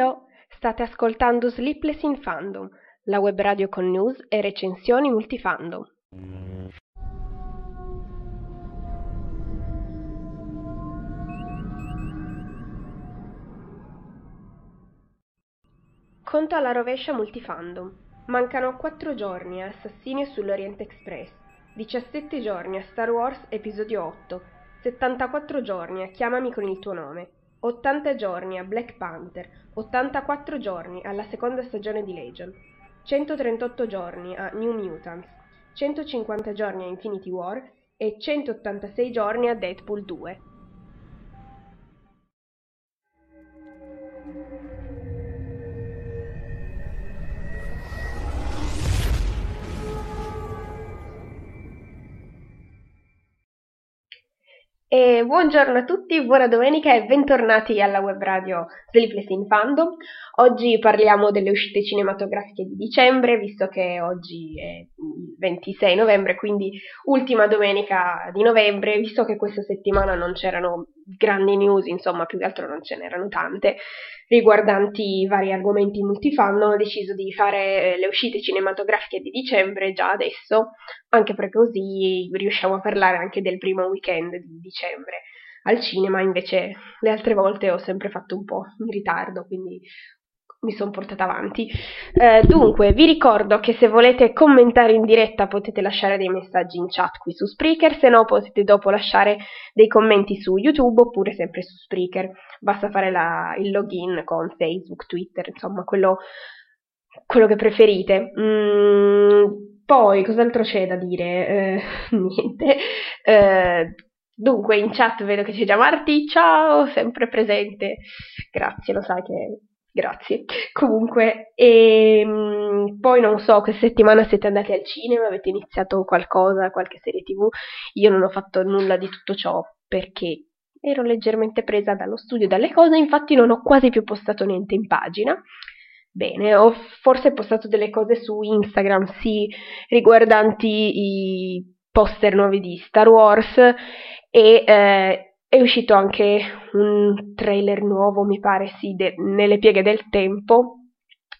Hello, state ascoltando Sleepless in Fandom, la web radio con news e recensioni multifandom. Conto alla rovescia multifandom. Mancano 4 giorni a Assassini sull'Orient Express, 17 giorni a Star Wars Episodio 8, 74 giorni a Chiamami con il tuo nome, 80 giorni a Black Panther, 84 giorni alla seconda stagione di Legion, 138 giorni a New Mutants, 150 giorni a Infinity War e 186 giorni a Deadpool 2. E buongiorno a tutti, buona domenica e bentornati alla web radio Sleepless in Fandom. Oggi parliamo delle uscite cinematografiche di dicembre, visto che oggi è il 26 novembre, quindi ultima domenica di novembre, visto che questa settimana non c'erano grandi news, insomma più che altro non ce n'erano tante, riguardanti vari argomenti multifandom, ho deciso di fare le uscite cinematografiche di dicembre già adesso, anche perché così riusciamo a parlare anche del primo weekend di dicembre. Al cinema, invece le altre volte ho sempre fatto un po' in ritardo, quindi mi sono portata avanti. Eh, dunque, vi ricordo che se volete commentare in diretta potete lasciare dei messaggi in chat qui su Spreaker, se no potete dopo lasciare dei commenti su YouTube oppure sempre su Spreaker. Basta fare la, il login con Facebook, Twitter, insomma, quello, quello che preferite. Mm, poi, cos'altro c'è da dire? Eh, niente. Eh, dunque, in chat vedo che c'è già Marti, ciao, sempre presente. Grazie, lo sai che Grazie. Comunque, e, ehm, poi non so, questa settimana siete andati al cinema, avete iniziato qualcosa, qualche serie tv. Io non ho fatto nulla di tutto ciò perché ero leggermente presa dallo studio e dalle cose, infatti non ho quasi più postato niente in pagina. Bene, ho forse postato delle cose su Instagram, sì, riguardanti i poster nuovi di Star Wars e eh, è uscito anche un trailer nuovo, mi pare, sì, de- nelle pieghe del tempo,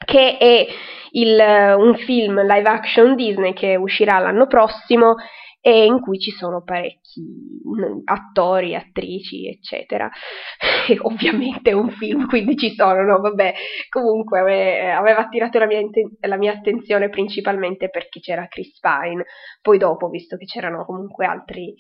che è il, un film live action Disney che uscirà l'anno prossimo e in cui ci sono parecchi attori, attrici, eccetera. E ovviamente è un film, quindi ci sono, no? Vabbè, comunque aveva attirato la mia, la mia, attenzione principalmente perché c'era Chris Pine, poi dopo, visto che c'erano comunque altri,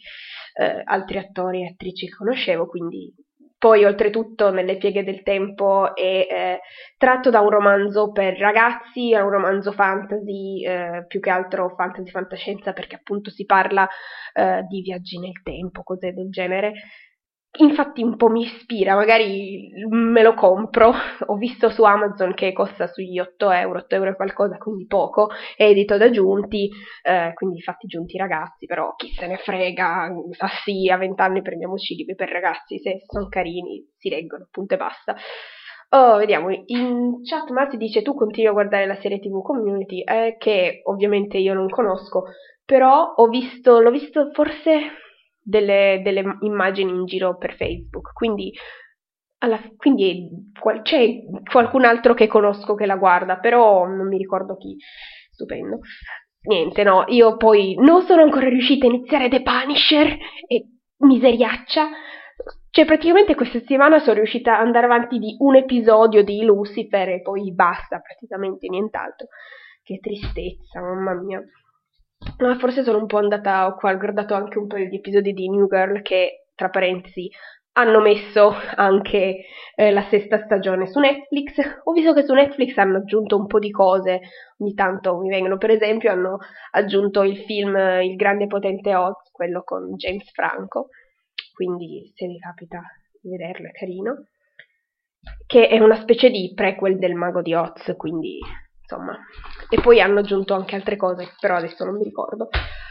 eh, altri attori e attrici che conoscevo, quindi poi oltretutto nelle pieghe del tempo è eh, tratto da un romanzo per ragazzi, è un romanzo fantasy, eh, più che altro fantasy fantascienza perché appunto si parla eh, di viaggi nel tempo, cose del genere. Infatti un po' mi ispira, magari me lo compro, ho visto su Amazon che costa sugli 8 euro, 8 euro e qualcosa, quindi poco, edito da Giunti, eh, quindi fatti Giunti ragazzi, però chi se ne frega, ah sì, a 20 anni prendiamoci libri per ragazzi, se sono carini si leggono, punto e basta. Oh, vediamo, in chat Mati dice tu continui a guardare la serie tv Community, eh, che ovviamente io non conosco, però ho visto, l'ho visto forse delle, delle immagini in giro per Facebook, quindi, alla, quindi c'è qualcun altro che conosco che la guarda, però non mi ricordo chi. Stupendo. Niente, no, io poi non sono ancora riuscita a iniziare The Punisher e miseriaccia. Cioè, praticamente questa settimana sono riuscita ad andare avanti di un episodio di Lucifer e poi basta, praticamente nient'altro. Che tristezza, mamma mia. Ma forse sono un po' andata, ho guardato anche un paio di episodi di New Girl che, tra parentesi, hanno messo anche eh, la sesta stagione su Netflix. Ho visto che su Netflix hanno aggiunto un po' di cose, ogni tanto mi vengono, per esempio, hanno aggiunto il film Il grande potente Oz, quello con James Franco, quindi se vi capita di vederlo è carino, che è una specie di prequel del mago di Oz, quindi insomma. E poi hanno aggiunto anche altre cose, però adesso non mi ricordo.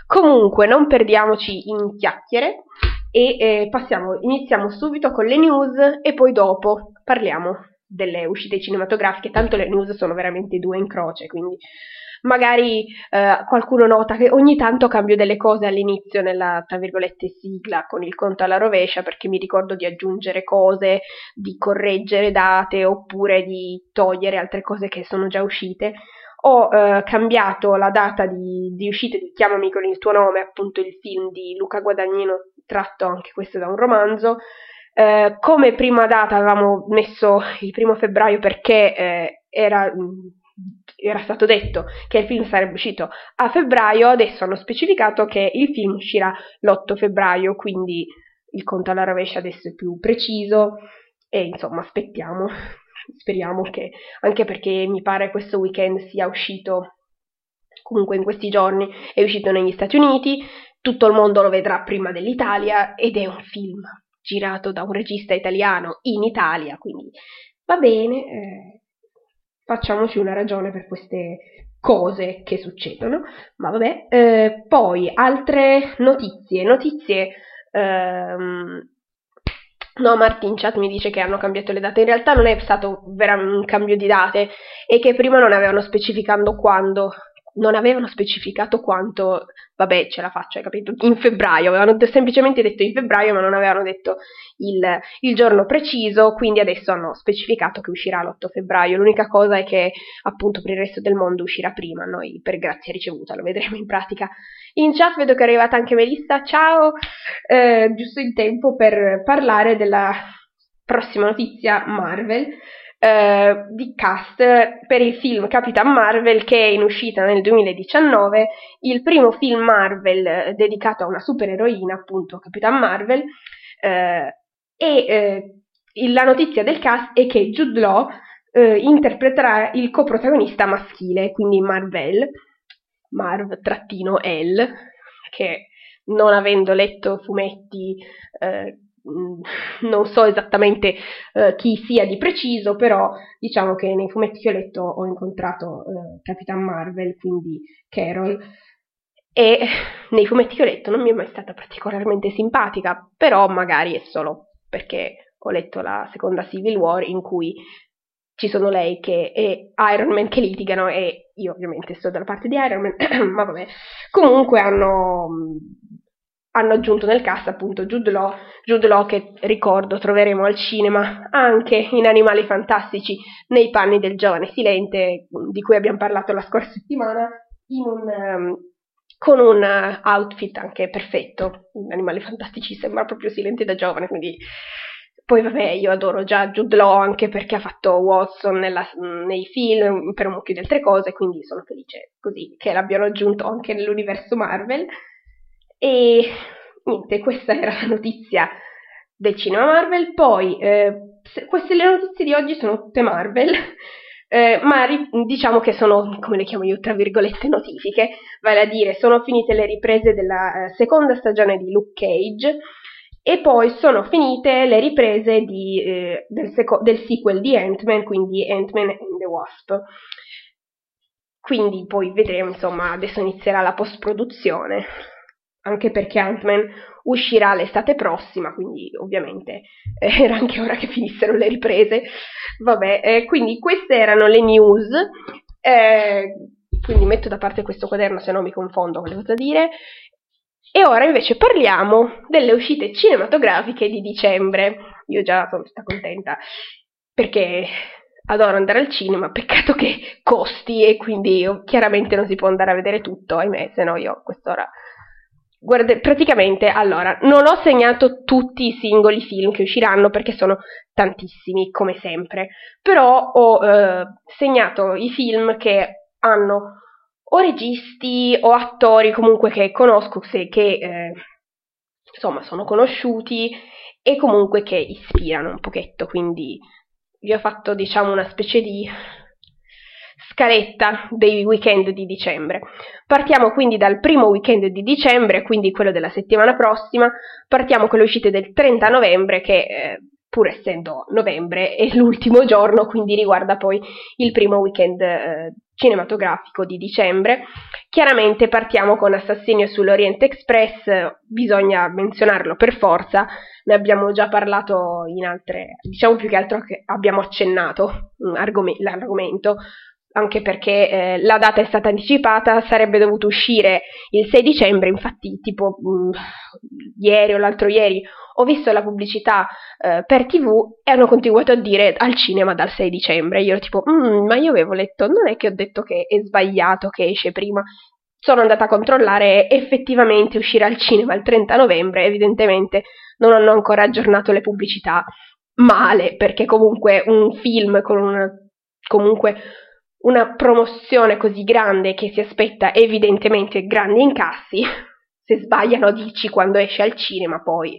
Comunque, non perdiamoci in chiacchiere e eh, passiamo, iniziamo subito con le news e poi dopo parliamo delle uscite cinematografiche, tanto le news sono veramente due in croce, quindi magari eh, qualcuno nota che ogni tanto cambio delle cose all'inizio nella, tra virgolette, sigla con il conto alla rovescia perché mi ricordo di aggiungere cose, di correggere date oppure di togliere altre cose che sono già uscite. Ho eh, cambiato la data di, di uscita di Chiamami con il tuo nome, appunto il film di Luca Guadagnino, tratto anche questo da un romanzo, eh, come prima data avevamo messo il primo febbraio perché eh, era, era, stato detto che il film sarebbe uscito a febbraio, adesso hanno specificato che il film uscirà l'8 febbraio, quindi il conto alla rovescia adesso è più preciso e insomma aspettiamo, speriamo che anche perché mi pare questo weekend sia uscito comunque in questi giorni è uscito negli Stati Uniti, tutto il mondo lo vedrà prima dell'Italia ed è un film girato da un regista italiano in Italia, quindi va bene, eh, facciamoci una ragione per queste cose che succedono, ma vabbè. Eh, poi altre notizie, notizie... Ehm, No, Martin Chat mi dice che hanno cambiato le date. In realtà non è stato un cambio di date, è che prima non avevano specificato quando non avevano specificato quanto, vabbè ce la faccio, hai capito, in febbraio, avevano semplicemente detto in febbraio ma non avevano detto il, il giorno preciso, quindi adesso hanno specificato che uscirà l'8 febbraio, l'unica cosa è che appunto per il resto del mondo uscirà prima, noi per grazia ricevuta lo vedremo in pratica. In chat vedo che è arrivata anche Melissa, ciao, eh, giusto in tempo per parlare della prossima notizia Marvel eh, di cast per il film Capitan Marvel che è in uscita nel 2019, il primo film Marvel dedicato a una supereroina, appunto Capitan Marvel, eh, e eh, la notizia del cast è che Jude Law eh, interpreterà il coprotagonista maschile, quindi Marvel, Marv-L, che non avendo letto fumetti eh, non so esattamente uh, chi sia di preciso, però diciamo che nei fumetti che ho letto ho incontrato uh, Capitan Marvel, quindi Carol, e nei fumetti che ho letto non mi è mai stata particolarmente simpatica, però magari è solo perché ho letto la seconda Civil War in cui ci sono lei che e Iron Man che litigano e io ovviamente sto dalla parte di Iron Man, ma vabbè. Comunque hanno hanno aggiunto nel cast appunto Jude Law, Jude Law che ricordo troveremo al cinema anche in Animali Fantastici nei panni del giovane silente di cui abbiamo parlato la scorsa settimana un, um, con un uh, outfit anche perfetto. In Animali Fantastici sembra proprio silente da giovane quindi poi vabbè io adoro già Jude Law anche perché ha fatto Watson nella, nei film per un mucchio di altre cose quindi sono felice così che l'abbiano aggiunto anche nell'universo Marvel e niente, questa era la notizia del cinema Marvel. Poi, eh, queste le notizie di oggi sono tutte Marvel. Eh, ma ri- diciamo che sono, come le chiamo io, tra virgolette, notifiche, vale a dire, sono finite le riprese della eh, seconda stagione di Luke Cage e poi sono finite le riprese di, eh, del, seco- del, sequel di Ant-Man, quindi Ant-Man and the Wasp. Quindi poi vedremo, insomma, adesso inizierà la post-produzione anche perché Ant-Man uscirà l'estate prossima, quindi ovviamente eh, era anche ora che finissero le riprese. Vabbè, eh, quindi queste erano le news. Eh, quindi metto da parte questo quaderno se no mi confondo con le cose da dire. E ora invece parliamo delle uscite cinematografiche di dicembre. Io già sono tutta contenta perché adoro andare al cinema, peccato che costi e quindi chiaramente non si può andare a vedere tutto, ahimè, se no io a quest'ora Guarda, praticamente, allora, non ho segnato tutti i singoli film che usciranno perché sono tantissimi, come sempre, però ho eh, segnato i film che hanno o registi o attori comunque che conosco, se, che eh, insomma sono conosciuti e comunque che ispirano un pochetto, quindi vi ho fatto diciamo una specie di scaletta dei weekend di dicembre. Partiamo quindi dal primo weekend di dicembre, quindi quello della settimana prossima, partiamo con le uscite del 30 novembre che eh, pur essendo novembre è l'ultimo giorno, quindi riguarda poi il primo weekend eh, cinematografico di dicembre. Chiaramente partiamo con Assassinio sull'Orient Express, bisogna menzionarlo per forza, ne abbiamo già parlato in altre, diciamo più che altro che abbiamo accennato mm, l'argomento, anche perché eh, la data è stata anticipata, sarebbe dovuto uscire il 6 dicembre, infatti tipo mh, mm, ieri o l'altro ieri ho visto la pubblicità eh, per tv e hanno continuato a dire al cinema dal 6 dicembre, io ero tipo, mm, ma io avevo letto, non è che ho detto che è sbagliato che esce prima, sono andata a controllare effettivamente uscirà al cinema il 30 novembre, evidentemente non hanno ancora aggiornato le pubblicità male, perché comunque un film con una, comunque una promozione così grande che si aspetta evidentemente grandi incassi, se sbagliano dici quando esce al cinema poi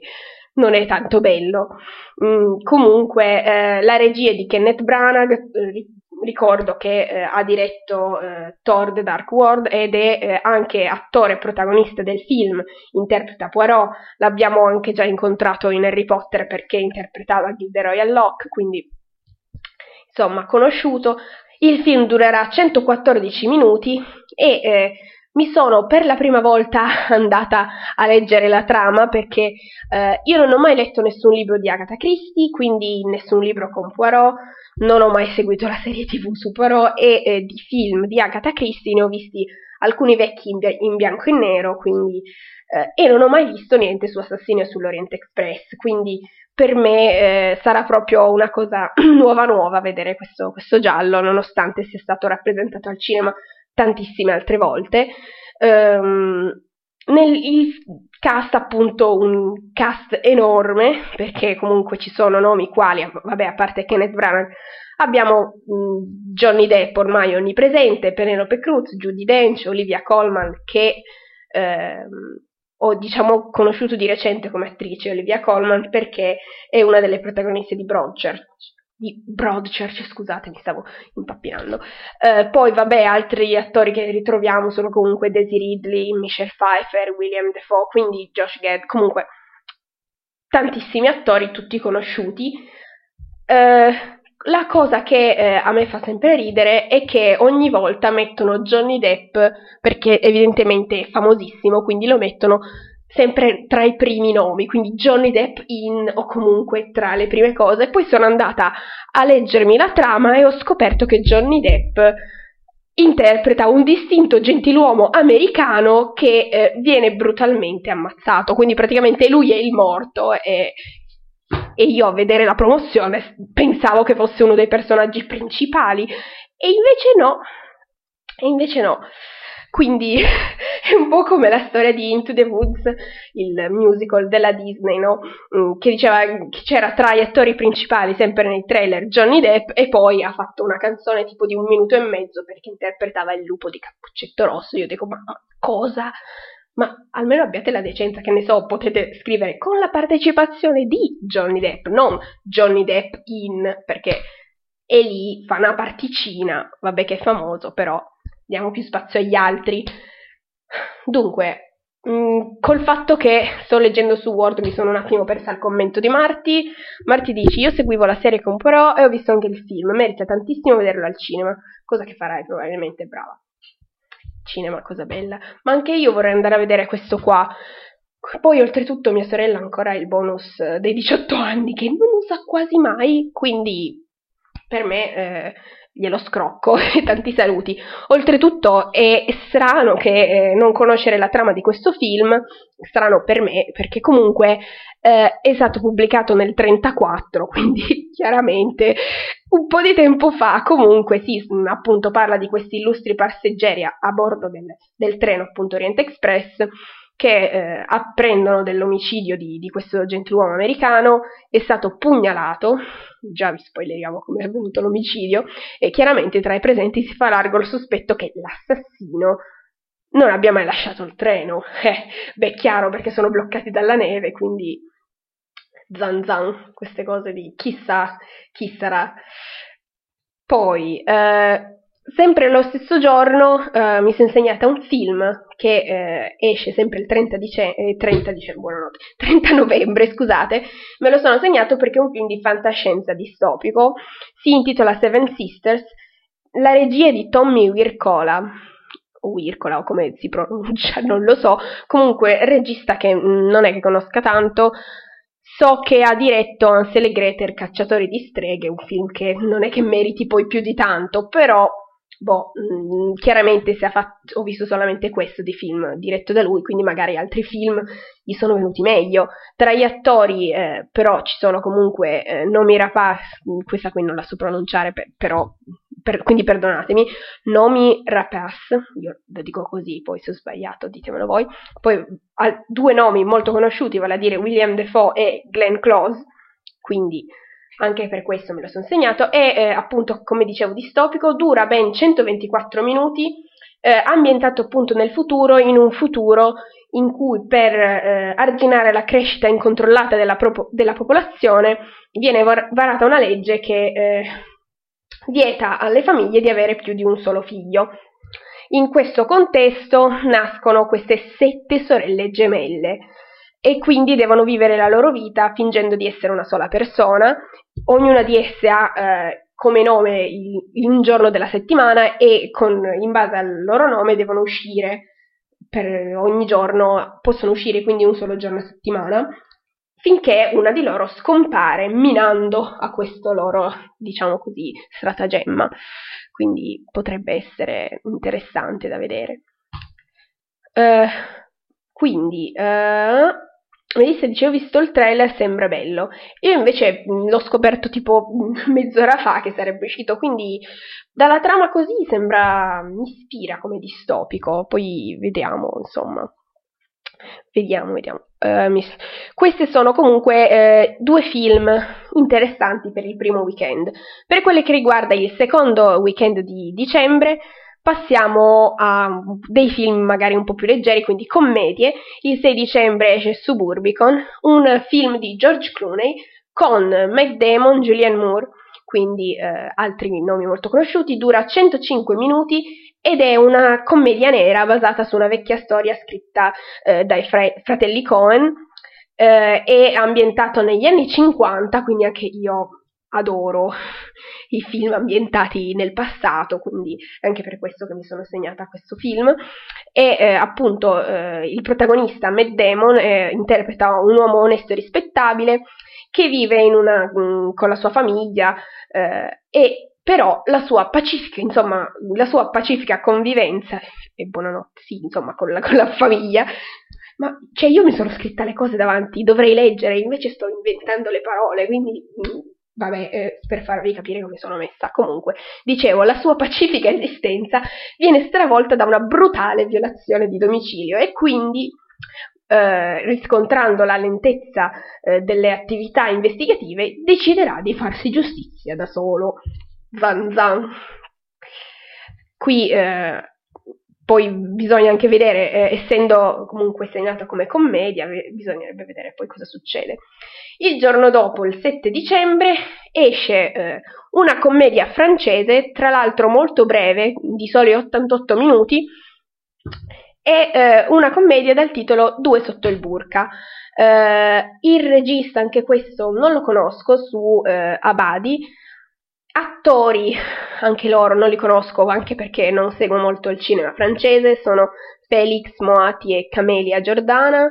non è tanto bello. Mm, comunque eh, la regia di Kenneth Branagh, eh, ricordo che eh, ha diretto eh, Thor The Dark World ed è eh, anche attore protagonista del film, interpreta Poirot, l'abbiamo anche già incontrato in Harry Potter perché interpretava Gilderoy Locke, quindi insomma conosciuto. Il film durerà 114 minuti e eh, mi sono per la prima volta andata a leggere la trama perché eh, io non ho mai letto nessun libro di Agatha Christie, quindi nessun libro con Poirot, non ho mai seguito la serie tv su Poirot e eh, di film di Agatha Christie ne ho visti alcuni vecchi in, in bianco e nero, quindi, eh, e non ho mai visto niente su Assassino e sull'Orient Express, quindi per me eh, sarà proprio una cosa nuova nuova vedere questo, questo giallo, nonostante sia stato rappresentato al cinema tantissime altre volte. Um, nel cast appunto un cast enorme perché comunque ci sono nomi quali, vabbè a parte Kenneth Branagh, abbiamo mh, Johnny Depp ormai onnipresente, Penelope Cruz, Judy Dench, Olivia Colman che ehm, ho diciamo conosciuto di recente come attrice Olivia Colman perché è una delle protagoniste di Broadchurch di Broadchurch, scusate, mi stavo impappinando. Eh, poi, vabbè, altri attori che ritroviamo sono comunque Daisy Ridley, Michelle Pfeiffer, William Defoe, quindi Josh Gad, comunque tantissimi attori, tutti conosciuti. Eh, la cosa che eh, a me fa sempre ridere è che ogni volta mettono Johnny Depp, perché evidentemente è famosissimo, quindi lo mettono sempre tra i primi nomi, quindi Johnny Depp in o comunque tra le prime cose. Poi sono andata a leggermi la trama e ho scoperto che Johnny Depp interpreta un distinto gentiluomo americano che eh, viene brutalmente ammazzato, quindi praticamente lui è il morto e, e io a vedere la promozione pensavo che fosse uno dei personaggi principali e invece no, e invece no. Quindi è un po' come la storia di Into the Woods, il musical della Disney, no? Mm, che diceva che c'era tra gli attori principali, sempre nei trailer, Johnny Depp, e poi ha fatto una canzone tipo di un minuto e mezzo perché interpretava il lupo di Cappuccetto Rosso. Io dico, ma cosa? Ma almeno abbiate la decenza, che ne so, potete scrivere con la partecipazione di Johnny Depp, non Johnny Depp in, perché è lì, fa una particina, vabbè che è famoso, però diamo più spazio agli altri. Dunque, mh, mm, col fatto che sto leggendo su Word mi sono un attimo persa il commento di Marti. Marti dice: Io seguivo la serie con Pro e ho visto anche il film. Merita tantissimo vederlo al cinema. Cosa che farai probabilmente, brava. Cinema, cosa bella. Ma anche io vorrei andare a vedere questo qua. Poi, oltretutto, mia sorella ha ancora il bonus dei 18 anni che non usa quasi mai. Quindi, per me. Eh, glielo scrocco e tanti saluti. Oltretutto è strano che eh, non conoscere la trama di questo film, strano per me, perché comunque eh, è stato pubblicato nel 1934, quindi chiaramente un po' di tempo fa, comunque sì, appunto parla di questi illustri passeggeri a, bordo del, del treno appunto Orient Express che eh, apprendono dell'omicidio di, di, questo gentiluomo americano, è stato pugnalato, già vi spoileriamo come è avvenuto l'omicidio, e chiaramente tra i presenti si fa largo il sospetto che l'assassino non abbia mai lasciato il treno. Eh, beh, chiaro perché sono bloccati dalla neve, quindi zan zan, queste cose di chissà chi sarà. Poi, eh, sempre lo stesso giorno eh, mi si è insegnata un film che eh, esce sempre il 30, dice- eh, 30, dice- 30, novembre, scusate, me lo sono segnato perché è un film di fantascienza distopico, si intitola Seven Sisters, la regia è di Tommy Wirkola, o Wirkola o come si pronuncia, non lo so, comunque regista che non è che conosca tanto, so che ha diretto Ansel e Gretel Cacciatori di streghe, un film che non è che meriti poi più di tanto, però boh, mh, chiaramente se ha fatto, ho visto solamente questo di film diretto da lui, quindi magari altri film gli sono venuti meglio. Tra gli attori, eh, però, ci sono comunque eh, Nomi Rapace, questa qui non la so pronunciare, per, però, per, quindi perdonatemi, Nomi Rapace, io la dico così, poi se ho sbagliato ditemelo voi, poi ha due nomi molto conosciuti, vale a dire William Defoe e Glenn Close, quindi anche per questo me lo sono segnato, è eh, appunto, come dicevo, distopico, dura ben 124 minuti, eh, ambientato appunto nel futuro, in un futuro in cui per eh, arginare la crescita incontrollata della, pro- della popolazione viene varata una legge che eh, vieta alle famiglie di avere più di un solo figlio. In questo contesto nascono queste sette sorelle gemelle e quindi devono vivere la loro vita fingendo di essere una sola persona. Ognuna di esse ha eh, come nome il, un giorno della settimana e con, in base al loro nome devono uscire per ogni giorno, possono uscire quindi un solo giorno a settimana, finché una di loro scompare minando a questo loro, diciamo così, stratagemma. Quindi potrebbe essere interessante da vedere. Uh, quindi, uh, Melissa dice ho visto il trailer, sembra bello. Io invece l'ho scoperto tipo mezz'ora fa che sarebbe uscito, quindi dalla trama così sembra, mi ispira come distopico, poi vediamo, insomma. Vediamo, vediamo. Uh, mis- questi sono comunque uh, due film interessanti per il primo weekend. Per quelle che riguarda il secondo weekend di dicembre, Passiamo a dei film magari un po' più leggeri, quindi commedie. Il 6 dicembre esce Suburbicon, un film di George Clooney con Matt Damon, Julianne Moore, quindi eh, altri nomi molto conosciuti, dura 105 minuti ed è una commedia nera basata su una vecchia storia scritta eh, dai fra- fratelli Cohen eh, e ambientato negli anni 50, quindi anche io adoro i film ambientati nel passato, quindi è anche per questo che mi sono segnata questo film. E eh, appunto eh, il protagonista Matt Damon eh, interpreta un uomo onesto e rispettabile che vive una, mh, mm, con la sua famiglia eh, e però la sua pacifica, insomma, la sua pacifica convivenza e buonanotte, sì, insomma, con la, con la famiglia ma cioè io mi sono scritta le cose davanti, dovrei leggere, invece sto inventando le parole, quindi mm, Vabbè, eh, per farvi capire come sono messa. Comunque, dicevo, la sua pacifica esistenza viene stravolta da una brutale violazione di domicilio e quindi, eh, riscontrando la lentezza eh, delle attività investigative, deciderà di farsi giustizia da solo. Zan zan. Qui eh, poi bisogna anche vedere, eh, essendo comunque segnata come commedia, bisognerebbe vedere poi cosa succede. Il giorno dopo, il 7 dicembre, esce eh, una commedia francese, tra l'altro molto breve, di soli 88 minuti, e eh, una commedia dal titolo Due sotto il burka. Eh, il regista, anche questo non lo conosco, su eh, Abadi. Attori, anche loro non li conosco, anche perché non seguo molto il cinema francese, sono Felix Moati e Camelia Giordana.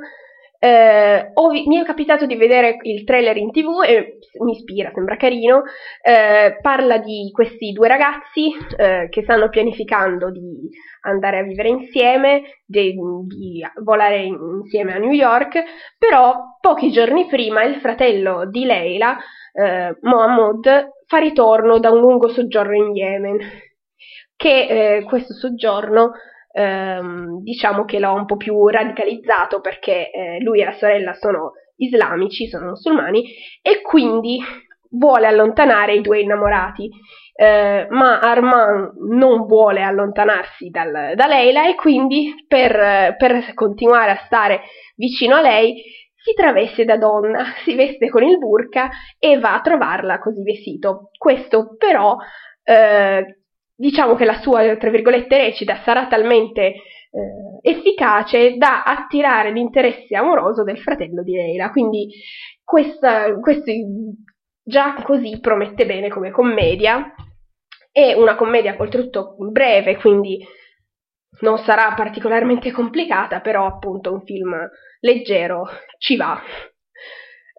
Eh, vi- mi è capitato di vedere il trailer in tv e mi ispira, sembra carino. Eh, parla di questi due ragazzi eh, che stanno pianificando di andare a vivere insieme, di, di volare insieme a New York, però pochi giorni prima il fratello di Leila, eh, Mohammed, fa ritorno da un lungo soggiorno in Yemen. Che eh, questo soggiorno ehm, diciamo che l'ho un po' più radicalizzato perché eh, lui e la sorella sono islamici, sono musulmani e quindi vuole allontanare i due innamorati. Eh, ma Armand non vuole allontanarsi dal, da Leila e quindi per, per continuare a stare vicino a lei si traveste da donna, si veste con il burka e va a trovarla così vestito. Questo però eh, diciamo che la sua, tra virgolette, recita sarà talmente eh, efficace da attirare l'interesse amoroso del fratello di Leila. Quindi questa, questo già così promette bene come commedia. È una commedia oltretutto breve, quindi non sarà particolarmente complicata, però appunto un film leggero ci va.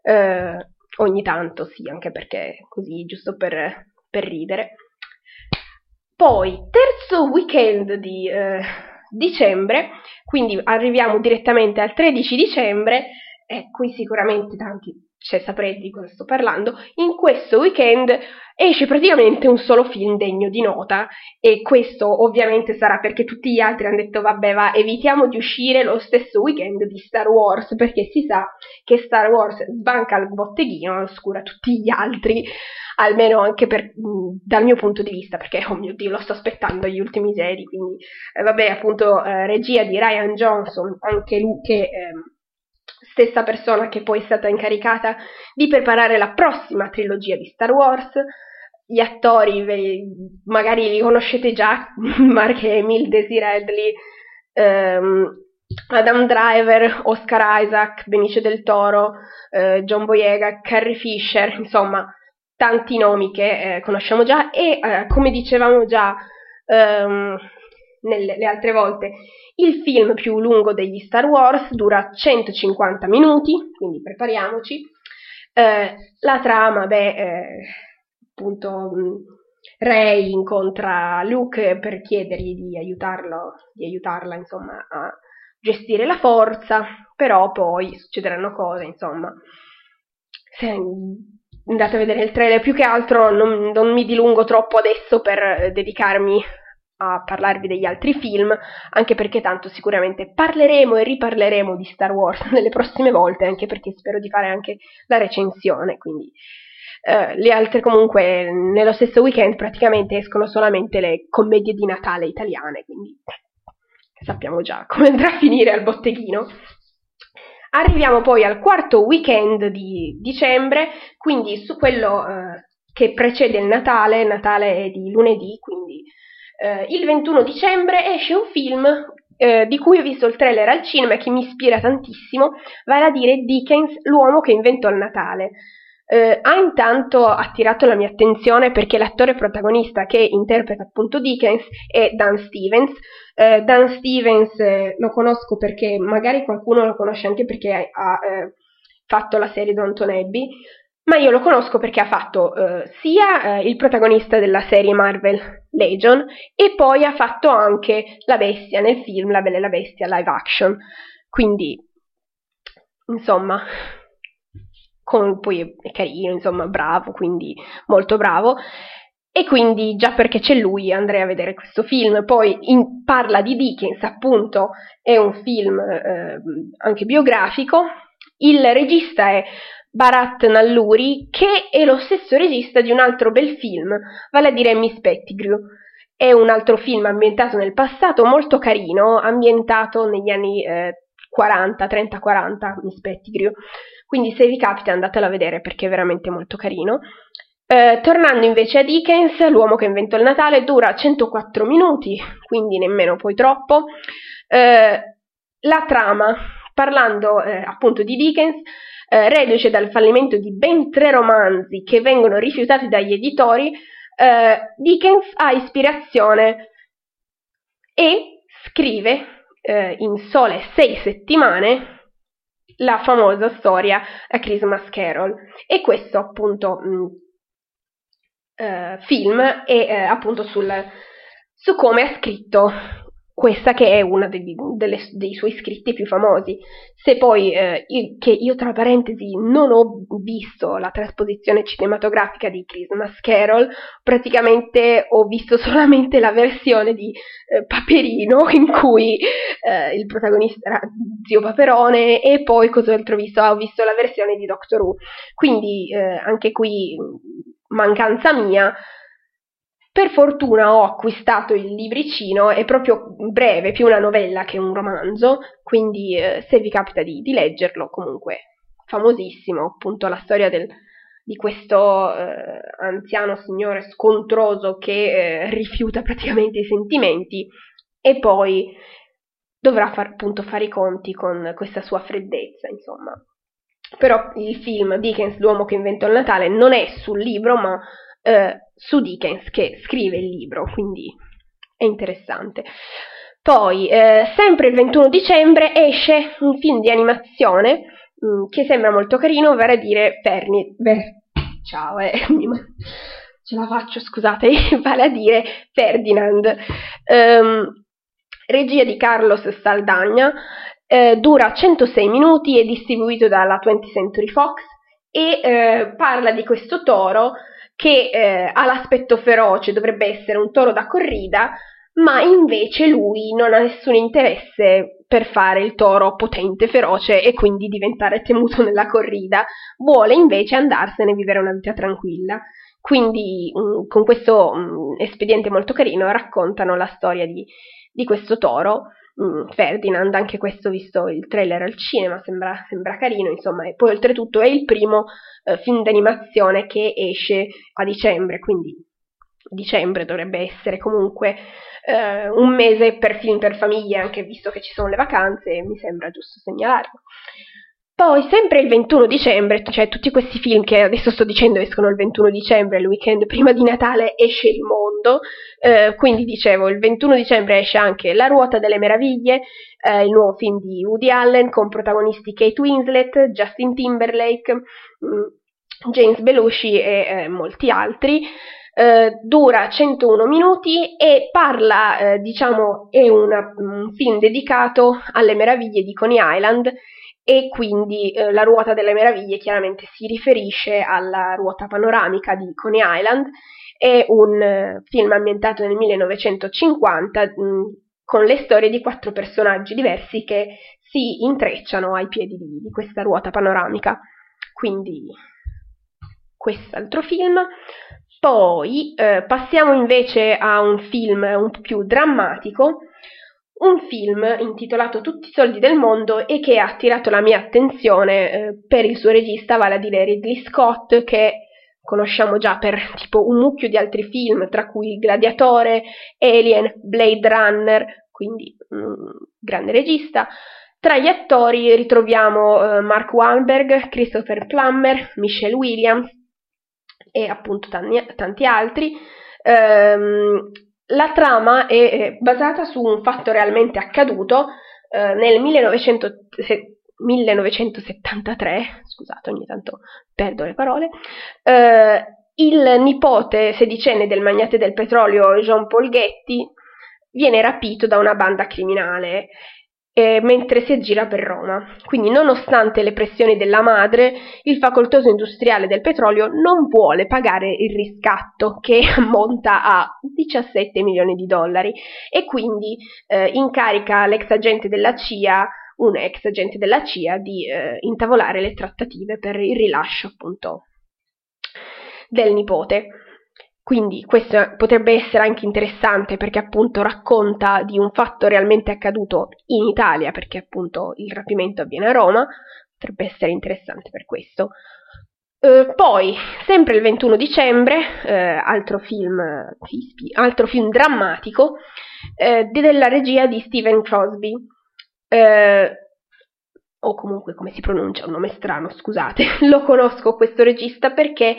Eh, ogni tanto sì, anche perché così giusto per, per ridere. Poi, terzo weekend di eh, dicembre, quindi arriviamo direttamente al 13 dicembre, e qui sicuramente tanti cioè saprete di cosa sto parlando, in questo weekend esce praticamente un solo film degno di nota. E questo ovviamente sarà perché tutti gli altri hanno detto vabbè va evitiamo di uscire lo stesso weekend di Star Wars perché si sa che Star Wars sbanca il botteghino oscura tutti gli altri almeno anche per, dal mio punto di vista perché oh mio dio lo sto aspettando gli ultimi Jedi quindi eh, vabbè appunto eh, regia di Ryan Johnson anche lui che eh, stessa persona che poi è stata incaricata di preparare la prossima trilogia di Star Wars. Gli attori magari li conoscete già, Mark Hamill, Daisy Radley, ehm, Adam Driver, Oscar Isaac, Benicio del Toro, eh, John Boyega, Carrie Fisher, insomma tanti nomi che eh, conosciamo già e eh, come dicevamo già ehm, nelle le altre volte, il film più lungo degli Star Wars dura 150 minuti, quindi prepariamoci. Eh, la trama, beh, eh, appunto, Rey incontra Luke per chiedergli di aiutarlo, di aiutarla, insomma, a gestire la forza, però poi succederanno cose, insomma. Se andate a vedere il trailer, più che altro non, non mi dilungo troppo adesso per dedicarmi a parlarvi degli altri film, anche perché tanto sicuramente parleremo e riparleremo di Star Wars nelle prossime volte, anche perché spero di fare anche la recensione, quindi eh, le altre comunque nello stesso weekend praticamente escono solamente le commedie di Natale italiane, quindi sappiamo già come andrà a finire al botteghino. Arriviamo poi al quarto weekend di dicembre, quindi su quello eh, che precede il Natale, Natale è di lunedì, quindi eh, il 21 dicembre esce un film eh, di cui ho visto il trailer al cinema e che mi ispira tantissimo, vale a dire Dickens, l'uomo che inventò il Natale. Eh, ha intanto attirato la mia attenzione perché l'attore protagonista che interpreta appunto Dickens è Dan Stevens. Eh, Dan Stevens eh, lo conosco perché magari qualcuno lo conosce anche perché ha eh, fatto la serie Downton Abbey, ma io lo conosco perché ha fatto eh, sia eh, il protagonista della serie Marvel Legion e poi ha fatto anche la bestia nel film La Bella e la Bestia live action. Quindi, insomma, con, poi è carino, insomma, bravo, quindi molto bravo. E quindi già perché c'è lui andrei a vedere questo film. Poi in, parla di Dickens, appunto, è un film eh, anche biografico. Il regista è Bharat Nalluri, che è lo stesso regista di un altro bel film, vale a dire Miss Pettigrew. È un altro film ambientato nel passato, molto carino, ambientato negli anni eh, 40, 30-40, Miss Pettigrew. Quindi se vi capita andatelo a vedere perché è veramente molto carino. Eh, tornando invece a Dickens, l'uomo che inventò il Natale dura 104 minuti, quindi nemmeno poi troppo. Eh, la trama, parlando eh, appunto di Dickens, eh, reduce dal fallimento di ben tre romanzi che vengono rifiutati dagli editori, eh, Dickens ha ispirazione e scrive eh, in sole sei settimane la famosa storia A Christmas Carol. E questo appunto mh, mm, eh, film è eh, appunto sul, su come ha scritto questa che è una dei, suoi scritti più famosi. Se poi, eh, io, che io tra parentesi non ho visto la trasposizione cinematografica di Christmas Carol, praticamente ho visto solamente la versione di eh, Paperino in cui eh, il protagonista era zio Paperone e poi cos'altro ho visto? Ah, ho visto la versione di Doctor Who. Quindi eh, anche qui mancanza mia, per fortuna ho acquistato il libricino, è proprio breve, più una novella che un romanzo, quindi eh, se vi capita di, di, leggerlo, comunque famosissimo, appunto la storia del, di questo eh, anziano signore scontroso che eh, rifiuta praticamente i sentimenti e poi dovrà far, appunto fare i conti con questa sua freddezza, insomma. Però il film Dickens, l'uomo che inventò il Natale, non è sul libro, ma eh, su Dickens che scrive il libro, quindi è interessante. Poi, eh, sempre il 21 dicembre, esce un film di animazione mh, mm, che sembra molto carino, vale a dire Ferni. Beh, ciao, eh, ce la faccio, scusate, vale a dire Ferdinand. Um, regia di Carlos Saldagna, eh, dura 106 minuti, è distribuito dalla 20th Century Fox e eh, parla di questo toro che eh, ha l'aspetto feroce, dovrebbe essere un toro da corrida, ma invece lui non ha nessun interesse per fare il toro potente, feroce e quindi diventare temuto nella corrida, vuole invece andarsene e vivere una vita tranquilla. Quindi mm, con questo mm, espediente molto carino raccontano la storia di, di questo toro Ferdinand, anche questo visto il trailer al cinema, sembra, sembra carino, insomma, e poi oltretutto è il primo eh, film d'animazione che esce a dicembre, quindi dicembre dovrebbe essere comunque eh, un mese per film per famiglie, anche visto che ci sono le vacanze, mi sembra giusto segnalarlo. Poi, sempre il 21 dicembre, cioè tutti questi film che adesso sto dicendo escono il 21 dicembre, il weekend prima di Natale esce Il Mondo, eh, quindi dicevo, il 21 dicembre esce anche La Ruota delle Meraviglie, eh, il nuovo film di Woody Allen con protagonisti Kate Winslet, Justin Timberlake, mh, mm, James Belushi e eh, molti altri. Uh, dura 101 minuti e parla, uh, diciamo, è una, un film dedicato alle meraviglie di Coney Island e quindi eh, la ruota delle meraviglie chiaramente si riferisce alla ruota panoramica di Coney Island, è un eh, film ambientato nel 1950 mh, mm, con le storie di quattro personaggi diversi che si intrecciano ai piedi di, di questa ruota panoramica. Quindi quest'altro film. Poi eh, passiamo invece a un film un po' più drammatico un film intitolato Tutti i soldi del mondo e che ha attirato la mia attenzione eh, per il suo regista, vale a dire Ridley Scott, che conosciamo già per tipo un mucchio di altri film, tra cui Gladiatore, Alien, Blade Runner, quindi un grande regista. Tra gli attori ritroviamo eh, Mark Wahlberg, Christopher Plummer, Michelle Williams e appunto tanti, tanti altri. Um, la trama è basata su un fatto realmente accaduto eh, nel 1900, 1973, scusate ogni tanto perdo le parole, eh, il nipote sedicenne del magnate del petrolio Jean Paul Getty viene rapito da una banda criminale eh, mentre si aggira per Roma. Quindi, nonostante le pressioni della madre, il facoltoso industriale del petrolio non vuole pagare il riscatto che ammonta a 17 milioni di dollari e quindi eh, incarica l'ex agente della CIA un ex agente della CIA di eh, intavolare le trattative per il rilascio appunto del nipote. Quindi questo potrebbe essere anche interessante perché appunto racconta di un fatto realmente accaduto in Italia, perché appunto il rapimento avviene a Roma, potrebbe essere interessante per questo. Uh, poi, sempre il 21 dicembre, uh, altro, film, altro, film, drammatico uh, della regia di Steven Crosby, o comunque come si pronuncia, un nome strano, scusate, lo conosco questo regista perché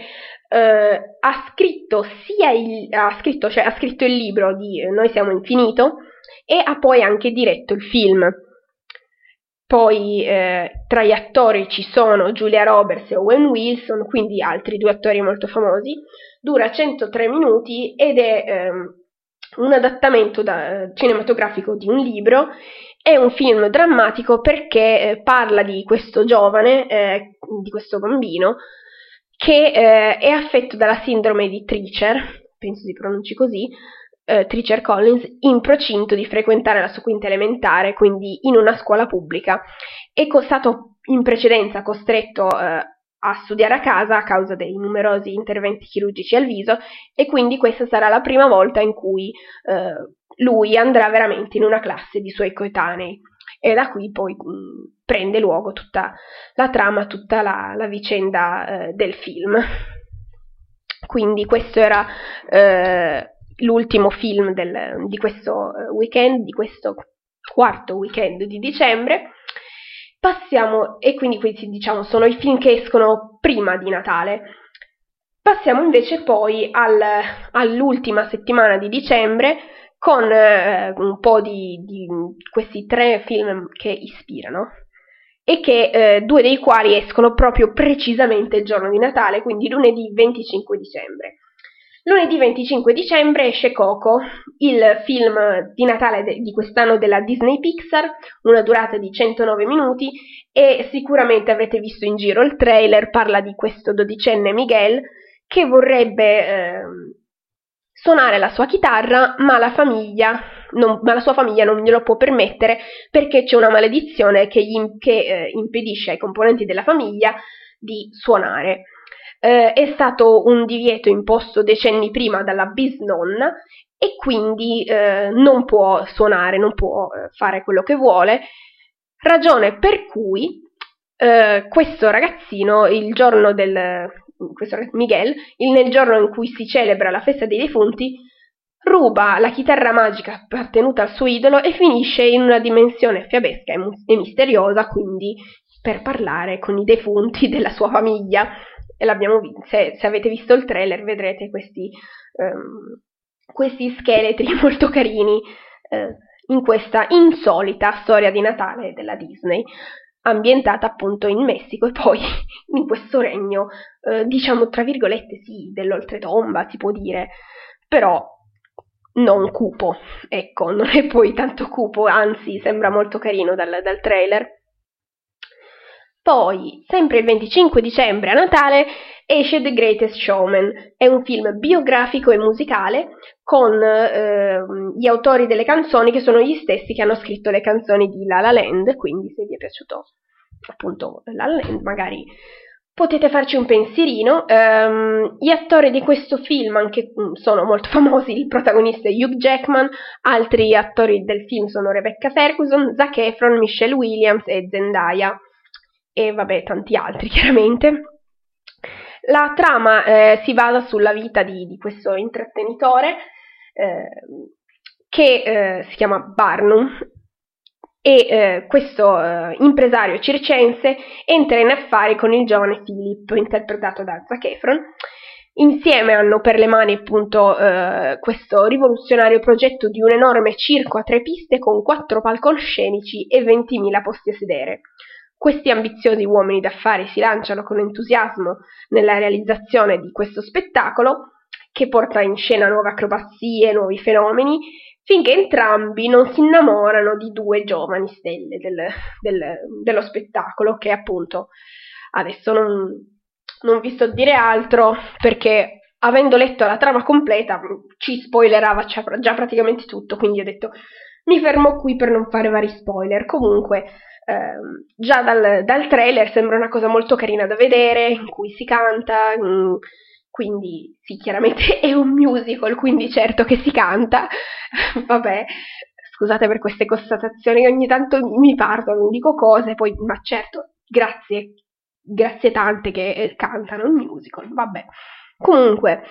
eh, ha scritto sia il, ha scritto, cioè, ha scritto il libro di Noi siamo infinito e ha poi anche diretto il film. Poi eh, tra gli attori ci sono Julia Roberts e Owen Wilson, quindi altri due attori molto famosi. Dura 103 minuti ed è ehm, un adattamento da, cinematografico di un libro. È un film drammatico perché eh, parla di questo giovane, eh, di questo bambino, che eh, è affetto dalla sindrome di Tricher, penso si pronunci così, eh, Tricher Collins, in procinto di frequentare la sua quinta elementare, quindi in una scuola pubblica. È stato in precedenza costretto eh, a studiare a casa a causa dei numerosi interventi chirurgici al viso e quindi questa sarà la prima volta in cui eh, lui andrà veramente in una classe di suoi coetanei e da qui poi mh, prende luogo tutta la trama, tutta la, la vicenda eh, del film. Quindi questo era eh, l'ultimo film del, di questo eh, weekend, di questo quarto weekend di dicembre. Passiamo, e quindi questi diciamo sono i film che escono prima di Natale. Passiamo invece poi al, all'ultima settimana di dicembre con eh, un po' di, di, questi tre film che ispirano e che eh, due dei quali escono proprio precisamente il giorno di Natale, quindi lunedì 25 dicembre. Lunedì 25 dicembre esce Coco, il film di Natale de- di quest'anno della Disney Pixar, una durata di 109 minuti e sicuramente avrete visto in giro il trailer, parla di questo dodicenne Miguel che vorrebbe eh, suonare la sua chitarra, ma la, famiglia, non, ma la sua famiglia non glielo può permettere perché c'è una maledizione che, gli, che eh, impedisce ai componenti della famiglia di suonare. Eh, è stato un divieto imposto decenni prima dalla bisnonna e quindi eh, non può suonare, non può eh, fare quello che vuole, ragione per cui eh, questo ragazzino, il giorno del questo Miguel, nel giorno in cui si celebra la festa dei defunti, ruba la chitarra magica appartenuta al suo idolo e finisce in una dimensione fiabesca e misteriosa, quindi per parlare con i defunti della sua famiglia e l'abbiamo visto. Se, se, avete visto il trailer vedrete questi, um, questi scheletri molto carini uh, in questa insolita storia di Natale della Disney, ambientata appunto in Messico e poi in questo regno, uh, diciamo tra virgolette, sì, dell'oltretomba si può dire, però non cupo, ecco, non è poi tanto cupo, anzi sembra molto carino dal, dal trailer. Poi, sempre il 25 dicembre a Natale, esce The Greatest Showman. È un film biografico e musicale con eh, gli autori delle canzoni che sono gli stessi che hanno scritto le canzoni di La La Land, quindi se vi è piaciuto appunto La La Land magari potete farci un pensierino. Um, gli attori di questo film anche mm, sono molto famosi, il protagonista è Hugh Jackman, altri attori del film sono Rebecca Ferguson, Zac Efron, Michelle Williams e Zendaya e vabbè tanti altri chiaramente. La trama eh, si basa sulla vita di, di questo intrattenitore eh, che eh, si chiama Barnum e eh, questo eh, impresario circense entra in affari con il giovane Philip interpretato da Zac Efron. Insieme hanno per le mani appunto eh, questo rivoluzionario progetto di un enorme circo a tre piste con quattro palcoscenici e 20.000 posti a sedere. Questi ambiziosi uomini d'affari si lanciano con entusiasmo nella realizzazione di questo spettacolo, che porta in scena nuove acrobazie, nuovi fenomeni, finché entrambi non si innamorano di due giovani stelle del, del, dello spettacolo, che appunto adesso non, non vi sto a dire altro perché avendo letto la trama completa ci spoilerava già praticamente tutto, quindi ho detto mi fermo qui per non fare vari spoiler. Comunque, ehm, già dal, dal, trailer sembra una cosa molto carina da vedere, in cui si canta, quindi sì, chiaramente è un musical, quindi certo che si canta. Vabbè, scusate per queste constatazioni, ogni tanto mi partono, dico cose, poi, ma certo, grazie, grazie tante che eh, cantano il musical, vabbè. Comunque,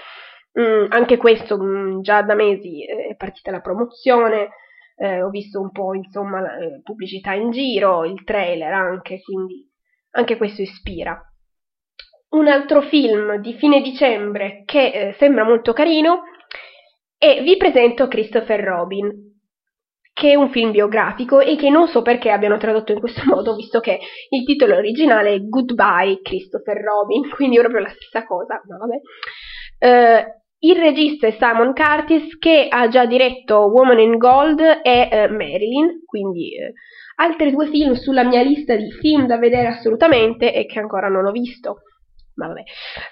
mh, mm, anche questo mh, mm, già da mesi è partita la promozione, eh, ho visto un po' insomma eh, pubblicità in giro, il trailer anche, quindi anche questo ispira. Un altro film di fine dicembre che eh, sembra molto carino e vi presento Christopher Robin, che è un film biografico e che non so perché abbiano tradotto in questo modo, visto che il titolo originale è Goodbye Christopher Robin, quindi è proprio la stessa cosa, ma vabbè. Eh, il regista è Simon Curtis che ha già diretto Woman in Gold e eh, Marilyn, quindi eh, altri due film sulla mia lista di film da vedere assolutamente e che ancora non ho visto. Vabbè.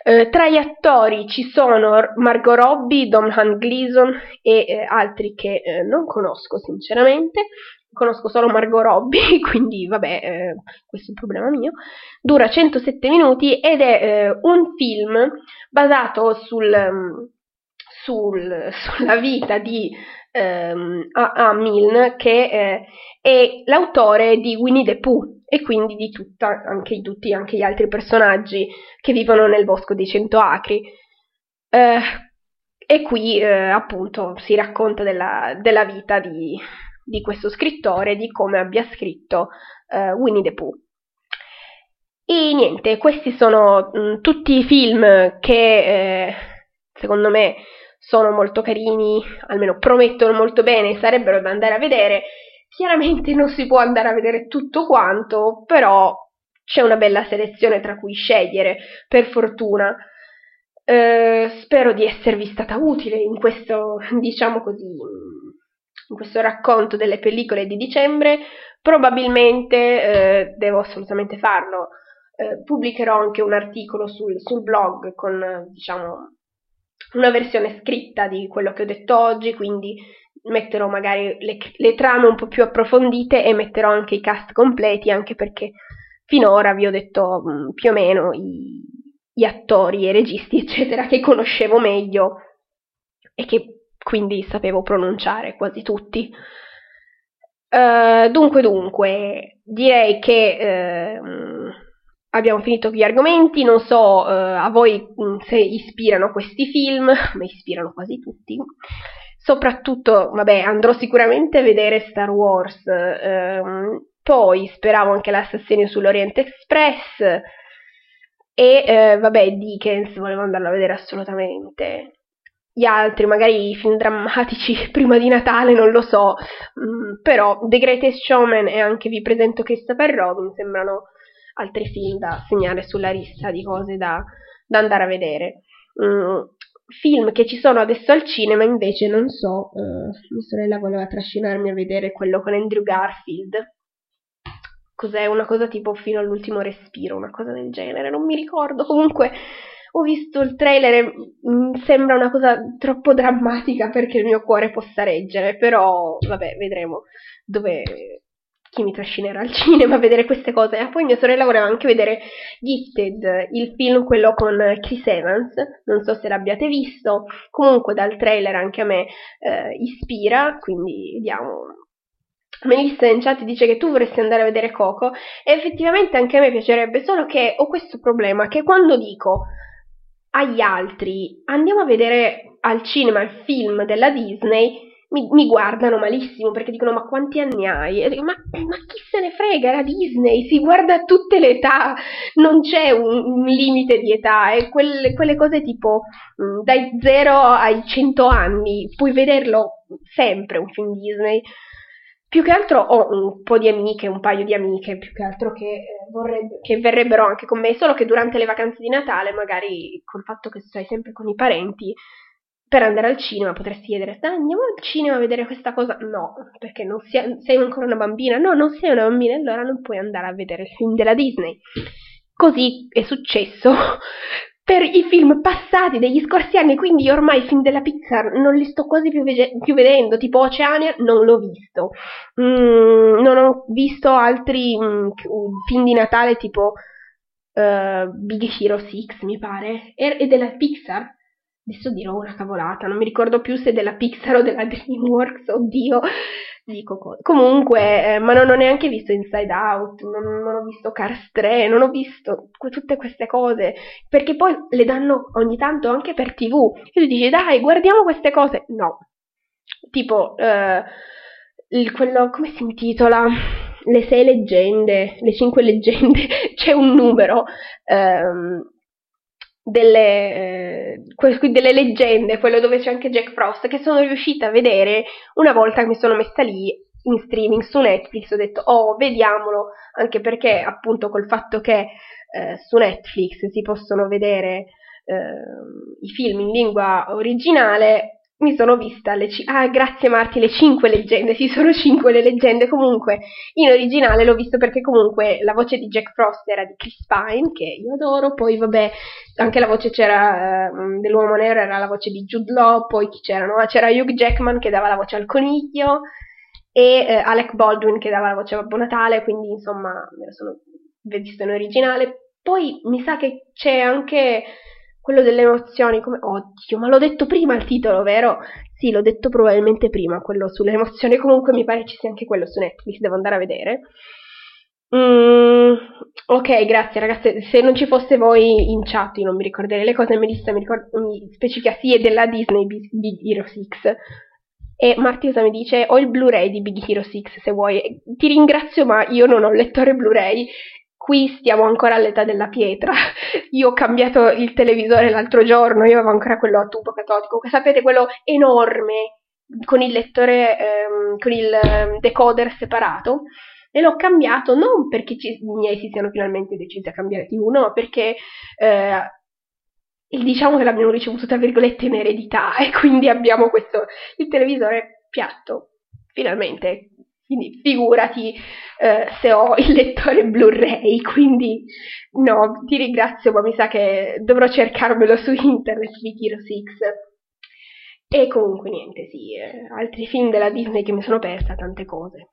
Eh, tra gli attori ci sono Margot Robbie, Domhan Gleason e eh, altri che eh, non conosco sinceramente. Conosco solo Margot Robbie, quindi vabbè, eh, questo è un problema mio. Dura 107 minuti ed è un film basato sul um, sul, sulla vita di ehm. Milne, che eh, è l'autore di Winnie the Pooh e quindi di tutta, anche, tutti anche gli altri personaggi che vivono nel bosco dei cento acri. Eh, e qui eh, appunto si racconta della, della vita di, di, questo scrittore, di come abbia scritto eh, Winnie the Pooh. E niente, questi sono mh, mm, tutti i film che eh, secondo me sono molto carini, almeno promettono molto bene, sarebbero da andare a vedere. Chiaramente non si può andare a vedere tutto quanto, però c'è una bella selezione tra cui scegliere, per fortuna. Eh, spero di esservi stata utile in questo, diciamo così, in questo racconto delle pellicole di dicembre. Probabilmente eh, devo assolutamente farlo. Eh, pubblicherò anche un articolo sul, sul blog con, diciamo, una versione scritta di quello che ho detto oggi, quindi metterò magari le, le, trame un po' più approfondite e metterò anche i cast completi, anche perché finora vi ho detto mh, mm, più o meno i, gli attori e registi, eccetera, che conoscevo meglio e che quindi sapevo pronunciare quasi tutti. Uh, dunque, dunque, direi che uh, abbiamo finito gli argomenti, non so uh, a voi mm, se ispirano questi film, ma ispirano quasi tutti. Soprattutto, vabbè, andrò sicuramente a vedere Star Wars, ehm, poi speravo anche l'assassino sull'Orient Express e eh, vabbè, Dickens volevo andarlo a vedere assolutamente. Gli altri, magari i film drammatici prima di Natale, non lo so, mm, però The Greatest Showman e anche vi presento Christopher Robin sembrano altri film da segnare sulla lista di cose da, da andare a vedere. Mm, film che ci sono adesso al cinema invece non so, uh, mia sorella voleva trascinarmi a vedere quello con Andrew Garfield. Cos'è? Una cosa tipo fino all'ultimo respiro, una cosa del genere, non mi ricordo. Comunque ho visto il trailer e mi sembra una cosa troppo drammatica perché il mio cuore possa reggere, però vabbè, vedremo dove, chi mi trascinerà al cinema a vedere queste cose. E poi mia sorella voleva anche vedere Gifted, il film quello con Chris Evans, non so se l'abbiate visto, comunque dal trailer anche a me eh, ispira, quindi vediamo. Melissa in chat dice che tu vorresti andare a vedere Coco e effettivamente anche a me piacerebbe, solo che ho questo problema che quando dico agli altri andiamo a vedere al cinema il film della Disney, mi, mi, guardano malissimo perché dicono ma quanti anni hai? Dico, ma, ma, chi se ne frega, la Disney, si guarda a tutte le età, non c'è un, un limite di età, e quelle, quelle cose tipo mm, dai 0 ai 100 anni, puoi vederlo sempre un film Disney. Più che altro ho un po' di amiche, un paio di amiche, più che altro che, eh, vorrebbe, che verrebbero anche con me, solo che durante le vacanze di Natale, magari col fatto che stai sempre con i parenti, per andare al cinema potresti chiedere, andiamo al cinema a vedere questa cosa? No, perché non sei, sei ancora una bambina. No, non sei una bambina, allora non puoi andare a vedere il film della Disney. Così è successo per i film passati degli scorsi anni, quindi ormai i film della Pixar non li sto quasi più, ve- più vedendo, tipo Oceania non l'ho visto, mm, non ho visto altri mm, film di Natale tipo uh, Big Hero 6 mi pare, e, e della Pixar, Adesso dirò una cavolata, non mi ricordo più se della Pixar o della DreamWorks, oddio, dico cosa. Comunque, eh, ma non ho neanche visto Inside Out, non, non, ho visto Cars 3, non ho visto tutte queste cose, perché poi le danno ogni tanto anche per tv. E tu dici, dai, guardiamo queste cose. No. Tipo, eh, il, quello, come si intitola? Le sei leggende, le cinque leggende, c'è un numero. Ehm, delle, eh, delle, leggende, quello dove c'è anche Jack Frost, che sono riuscita a vedere una volta che mi sono messa lì in streaming su Netflix, ho detto oh vediamolo, anche perché appunto col fatto che eh, su Netflix si possono vedere eh, i film in lingua originale, mi sono vista le c- ah grazie Marti le cinque leggende sì sono cinque le leggende. Comunque in originale l'ho visto perché comunque la voce di Jack Frost era di Chris Pine che io adoro. Poi vabbè anche la voce c'era uh, dell'uomo nero era la voce di Jude Law poi chi c'erano c'era Hugh Jackman che dava la voce al coniglio e uh, Alec Baldwin che dava la voce a Babbo Natale quindi insomma me lo sono visto in originale. Poi mi sa che c'è anche quello delle emozioni, come oddio, ma l'ho detto prima il titolo, vero? Sì, l'ho detto probabilmente prima, quello sulle emozioni, comunque mi pare ci sia anche quello su Netflix, devo andare a vedere. Mm, ok, grazie ragazze. Se non ci fosse voi in chat, io non mi ricorderei le cose. Melissa mi, ricord- mi specifica sì, è della Disney Big, Hero 6. E Martiosa mi dice: Ho il Blu-ray di Big Hero 6 se vuoi. Ti ringrazio, ma io non ho il lettore Blu-ray qui stiamo ancora all'età della pietra. Io ho cambiato il televisore l'altro giorno, io avevo ancora quello a tubo catodico, sapete, quello enorme con il lettore, ehm, con il ehm, decoder separato. E l'ho cambiato non perché ci, i miei si siano finalmente decisi a cambiare TV, no, perché eh, diciamo che l'abbiamo ricevuto tra virgolette in eredità e quindi abbiamo questo, il televisore piatto, finalmente. Quindi figurati eh, se ho il lettore Blu-ray, quindi no, ti ringrazio, ma mi sa che dovrò cercarmelo su internet, Vicky 6. E comunque niente, sì, eh, altri film della Disney che mi sono persa, tante cose.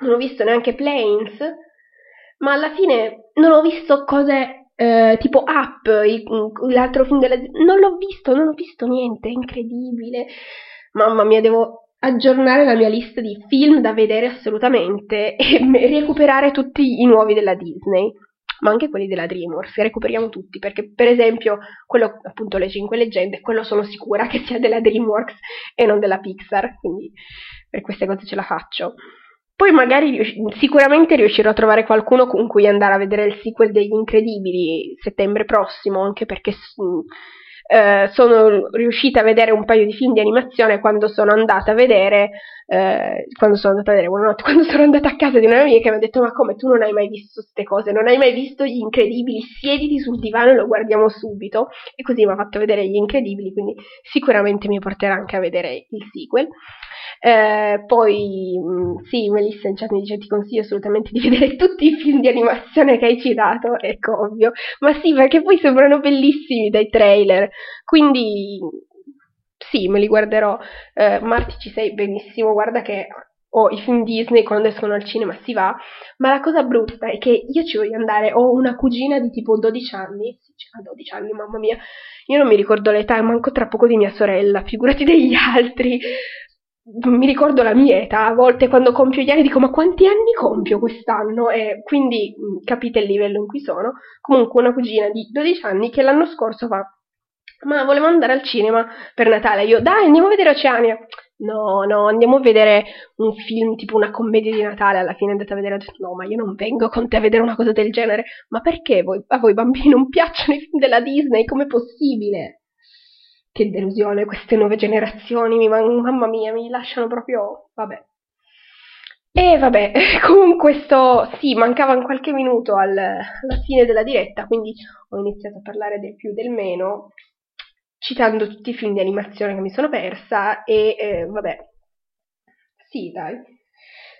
Non ho visto neanche Planes, ma alla fine non ho visto cose eh, tipo Up, l'altro film della non l'ho visto, non ho visto niente, è incredibile. Mamma mia, devo aggiornare la mia lista di film da vedere assolutamente e recuperare tutti i nuovi della Disney, ma anche quelli della DreamWorks, recuperiamo tutti, perché per esempio quello appunto le 5 leggende, quello sono sicura che sia della DreamWorks e non della Pixar, quindi per queste cose ce la faccio. Poi magari sicuramente riuscirò a trovare qualcuno con cui andare a vedere il sequel degli Incredibili settembre prossimo, anche perché eh, sono riuscita a vedere un paio di film di animazione quando sono andata a vedere, eh, quando sono andata a vedere, buonanotte, quando sono andata a casa di una mia amica che mi ha detto ma come tu non hai mai visto queste cose, non hai mai visto gli Incredibili, siediti sul divano e lo guardiamo subito. E così mi ha fatto vedere gli Incredibili, quindi sicuramente mi porterà anche a vedere il sequel. Eh, poi, mm, sì, Melissa in chat mi dice ti consiglio assolutamente di vedere tutti i film di animazione che hai citato, ecco, ovvio. Ma sì, perché poi sembrano bellissimi dai trailer. Quindi, sì, me li guarderò. Eh, Marti, ci sei benissimo, guarda che o i film Disney quando escono al cinema si va, ma la cosa brutta è che io ci voglio andare, ho una cugina di tipo 12 anni, ha 12 anni, mamma mia, io non mi ricordo l'età, manco tra poco di mia sorella, figurati degli altri, mi ricordo la mia età, a volte quando compio gli anni dico ma quanti anni compio quest'anno? E quindi mm, capite il livello in cui sono. Comunque una cugina di 12 anni che l'anno scorso fa ma volevo andare al cinema per Natale. Io, dai, andiamo a vedere Oceania. No, no, andiamo a vedere un film tipo una commedia di Natale. Alla fine è andata a vedere. No, ma io non vengo con te a vedere una cosa del genere. Ma perché voi, a voi bambini non piacciono i film della Disney? Com'è possibile? Che delusione queste nuove generazioni, mi man- mamma mia, mi lasciano proprio, vabbè. E vabbè, con questo, sì, mancava qualche minuto al, alla fine della diretta, quindi ho iniziato a parlare del più e del meno, citando tutti i film di animazione che mi sono persa e eh, vabbè, sì, dai.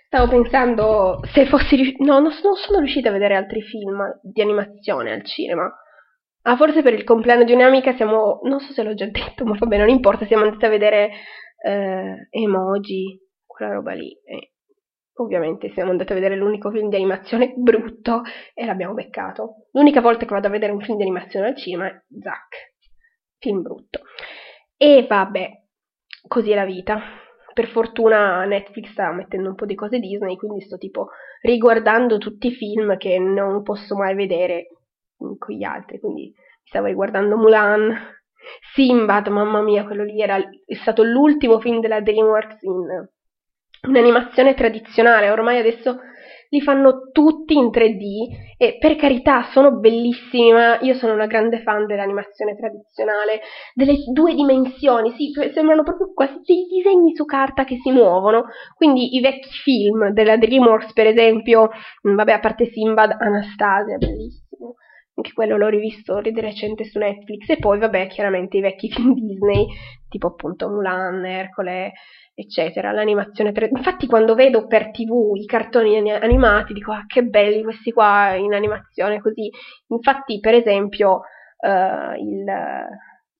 Stavo pensando se fossi riuscita. No, non sono riuscita a vedere altri film di animazione al cinema. Ah, forse per il compleanno di un'amica siamo, non so se l'ho già detto, ma vabbè, non importa, siamo andati a vedere eh, emoji, quella roba lì. E ovviamente siamo andati a vedere l'unico film di animazione brutto e l'abbiamo beccato. L'unica volta che vado a vedere un film di animazione al cinema è Zack, film brutto. E vabbè, così è la vita. Per fortuna Netflix sta mettendo un po' di cose Disney, quindi sto tipo riguardando tutti i film che non posso mai vedere con gli altri, quindi stavo riguardando Mulan, Simbad, mamma mia, quello lì era, è stato l'ultimo film della DreamWorks in, in animazione tradizionale, ormai adesso li fanno tutti in 3D e per carità sono bellissimi, ma io sono una grande fan dell'animazione tradizionale, delle due dimensioni, sì, sembrano proprio quasi dei disegni su carta che si muovono, quindi i vecchi film della DreamWorks per esempio, vabbè a parte Simbad, Anastasia, bellissimo, anche quello l'ho rivisto di recente su Netflix, e poi vabbè chiaramente i vecchi film Disney, tipo appunto Mulan, Ercole, eccetera, l'animazione 3D. Infatti quando vedo per tv i cartoni animati dico ah che belli questi qua in animazione così, infatti per esempio uh, il,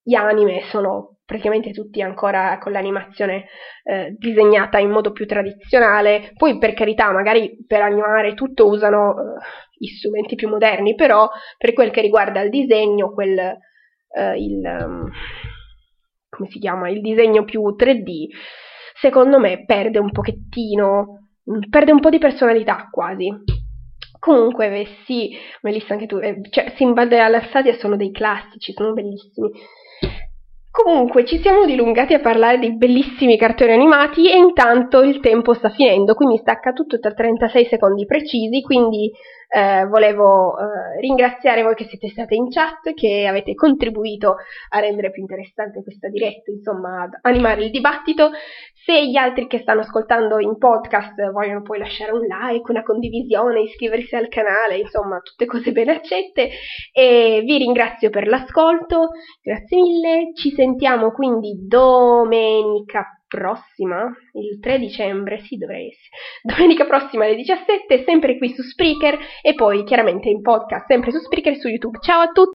gli anime sono praticamente tutti ancora con l'animazione eh, disegnata in modo più tradizionale. Poi, per carità, magari per animare tutto usano eh, gli strumenti più moderni, però per quel che riguarda il disegno, quel, eh, il, um, come si chiama, il disegno più 3D, secondo me perde un pochettino, perde un po' di personalità quasi. Comunque, sì, Melissa, anche tu, eh, cioè, Simbad e Anastasia sono dei classici, sono bellissimi. Comunque ci siamo dilungati a parlare di bellissimi cartoni animati e intanto il tempo sta finendo, quindi stacca tutto tra 36 secondi precisi, quindi eh, volevo eh, ringraziare voi che siete state in chat, che avete contribuito a rendere più interessante questa diretta, insomma, ad animare il dibattito. Se gli altri che stanno ascoltando in podcast vogliono poi lasciare un like, una condivisione, iscriversi al canale, insomma, tutte cose ben accette. E vi ringrazio per l'ascolto, grazie mille. Ci sentiamo quindi domenica prossima, il 3 dicembre, sì dovrei essere, domenica prossima alle 17, sempre qui su Spreaker e poi chiaramente in podcast, sempre su Spreaker e su YouTube. Ciao a tutti!